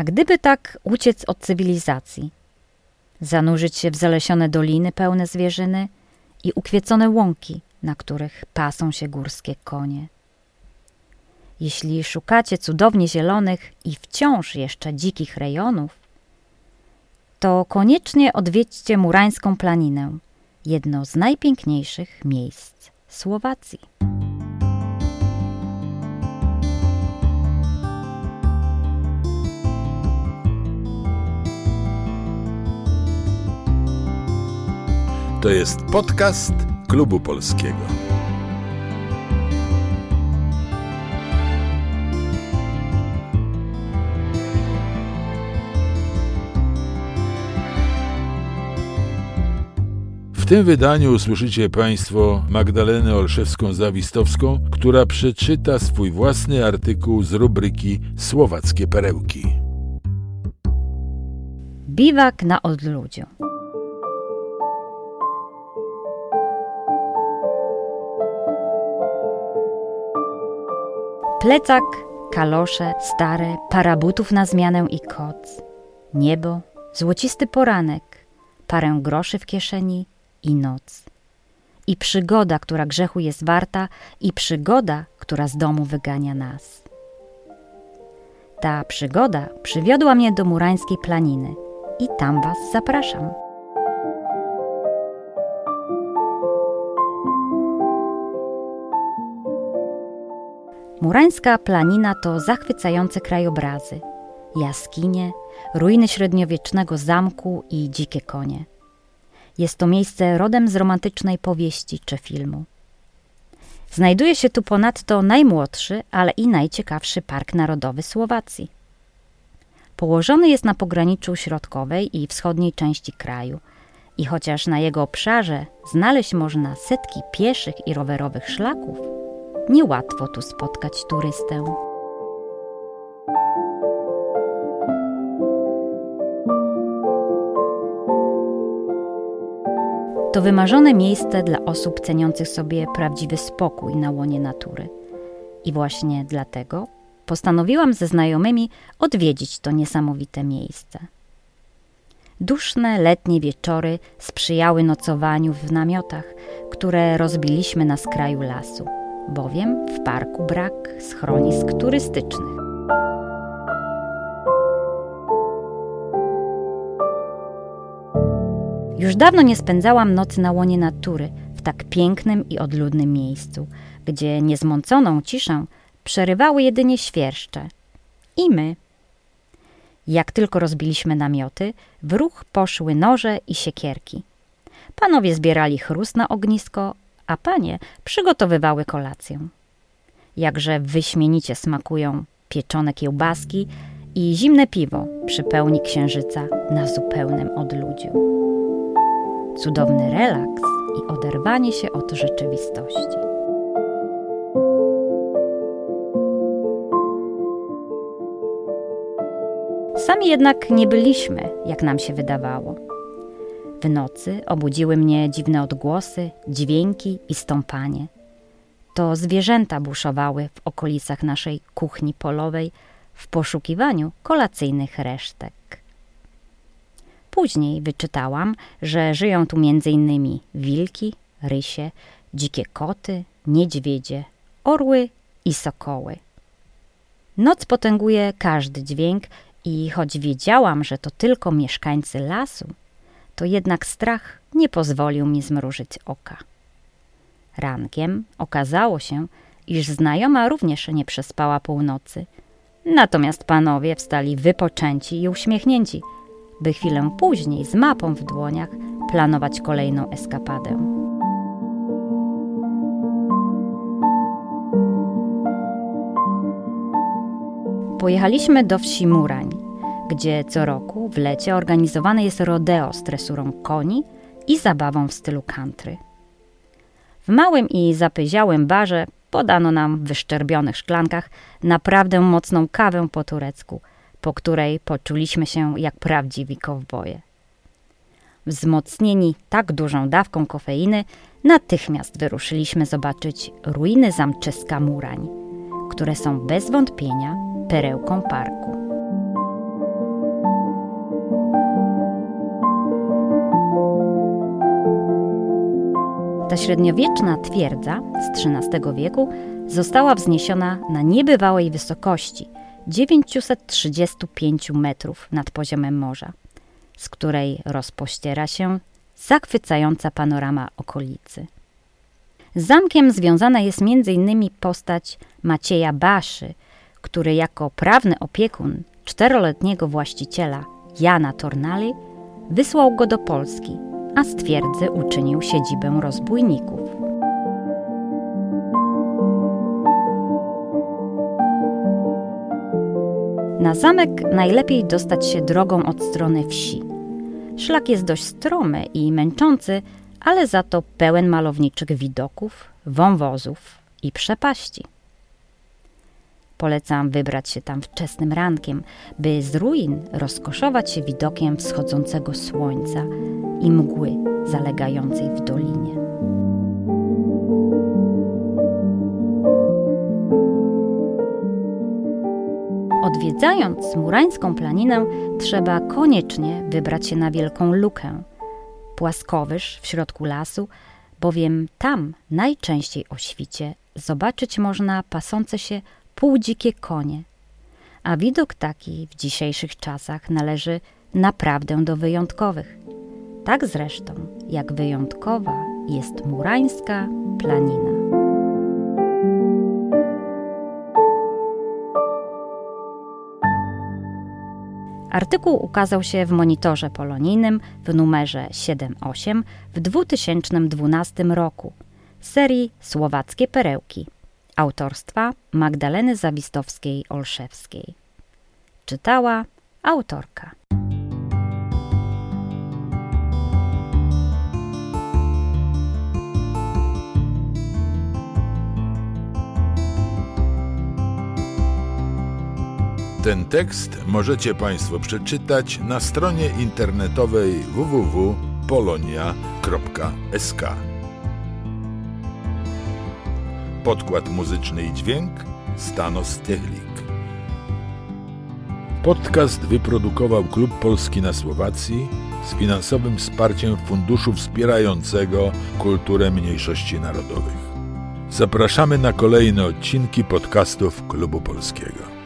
A gdyby tak uciec od cywilizacji, zanurzyć się w zalesione doliny pełne zwierzyny i ukwiecone łąki, na których pasą się górskie konie. Jeśli szukacie cudownie zielonych i wciąż jeszcze dzikich rejonów, to koniecznie odwiedźcie Murańską Planinę, jedno z najpiękniejszych miejsc Słowacji. To jest podcast Klubu Polskiego. W tym wydaniu usłyszycie Państwo Magdalenę Olszewską-Zawistowską, która przeczyta swój własny artykuł z rubryki Słowackie Perełki. Biwak na odludziu. Plecak, kalosze, stare, para butów na zmianę i koc. Niebo, złocisty poranek, parę groszy w kieszeni i noc. I przygoda, która grzechu jest warta, i przygoda, która z domu wygania nas. Ta przygoda przywiodła mnie do murańskiej planiny i tam was zapraszam. Murańska planina to zachwycające krajobrazy, jaskinie, ruiny średniowiecznego zamku i dzikie konie. Jest to miejsce rodem z romantycznej powieści czy filmu. Znajduje się tu ponadto najmłodszy, ale i najciekawszy park narodowy Słowacji. Położony jest na pograniczu środkowej i wschodniej części kraju i chociaż na jego obszarze znaleźć można setki pieszych i rowerowych szlaków, niełatwo tu spotkać turystę. To wymarzone miejsce dla osób ceniących sobie prawdziwy spokój na łonie natury. I właśnie dlatego postanowiłam ze znajomymi odwiedzić to niesamowite miejsce. Duszne letnie wieczory sprzyjały nocowaniu w namiotach, które rozbiliśmy na skraju lasu bowiem w parku brak schronisk turystycznych. Już dawno nie spędzałam nocy na łonie natury w tak pięknym i odludnym miejscu, gdzie niezmąconą ciszę przerywały jedynie świerszcze. I my. Jak tylko rozbiliśmy namioty, w ruch poszły noże i siekierki. Panowie zbierali chrust na ognisko, a panie przygotowywały kolację. Jakże wyśmienicie smakują pieczone kiełbaski i zimne piwo przy pełni księżyca na zupełnym odludziu. Cudowny relaks i oderwanie się od rzeczywistości. Sami jednak nie byliśmy, jak nam się wydawało. W nocy obudziły mnie dziwne odgłosy, dźwięki i stąpanie. To zwierzęta buszowały w okolicach naszej kuchni polowej w poszukiwaniu kolacyjnych resztek. Później wyczytałam, że żyją tu m.in. wilki, rysie, dzikie koty, niedźwiedzie, orły i sokoły. Noc potęguje każdy dźwięk i choć wiedziałam, że to tylko mieszkańcy lasu, to jednak strach nie pozwolił mi zmrużyć oka. Rankiem okazało się, iż znajoma również nie przespała północy. Natomiast panowie wstali wypoczęci i uśmiechnięci, by chwilę później z mapą w dłoniach planować kolejną eskapadę. Pojechaliśmy do wsi Murań, gdzie co roku w lecie organizowane jest rodeo z tresurą koni i zabawą w stylu country. W małym i zapyziałym barze podano nam w wyszczerbionych szklankach naprawdę mocną kawę po turecku, po której poczuliśmy się jak prawdziwi kowboje. Wzmocnieni tak dużą dawką kofeiny, natychmiast wyruszyliśmy zobaczyć ruiny zamczyska Murań, które są bez wątpienia perełką parku. Ta średniowieczna twierdza z XIII wieku została wzniesiona na niebywałej wysokości 935 metrów nad poziomem morza, z której rozpościera się zachwycająca panorama okolicy. Z zamkiem związana jest m.in. postać Macieja Baszy, który jako prawny opiekun czteroletniego właściciela Jana Tornali wysłał go do Polski, a z twierdzy uczynił siedzibę rozbójników. Na zamek najlepiej dostać się drogą od strony wsi. Szlak jest dość stromy i męczący, ale za to pełen malowniczych widoków, wąwozów i przepaści. Polecam wybrać się tam wczesnym rankiem, by z ruin rozkoszować się widokiem wschodzącego słońca i mgły zalegającej w dolinie. Odwiedzając Murańską Planinę, trzeba koniecznie wybrać się na Wielką Lukę, płaskowyż w środku lasu, bowiem tam najczęściej o świcie zobaczyć można pasące się półdzikie konie. A widok taki w dzisiejszych czasach należy naprawdę do wyjątkowych. Tak zresztą, jak wyjątkowa jest murańska planina. Artykuł ukazał się w monitorze polonijnym w numerze 7.8 w 2012 roku serii Słowackie Perełki autorstwa Magdaleny Zawistowskiej-Olszewskiej. Czytała autorka. Ten tekst możecie Państwo przeczytać na stronie internetowej www.polonia.sk. Podkład muzyczny i dźwięk Stanos Techlik. Podcast wyprodukował Klub Polski na Słowacji z finansowym wsparciem Funduszu Wspierającego Kulturę Mniejszości Narodowych. Zapraszamy na kolejne odcinki podcastów Klubu Polskiego.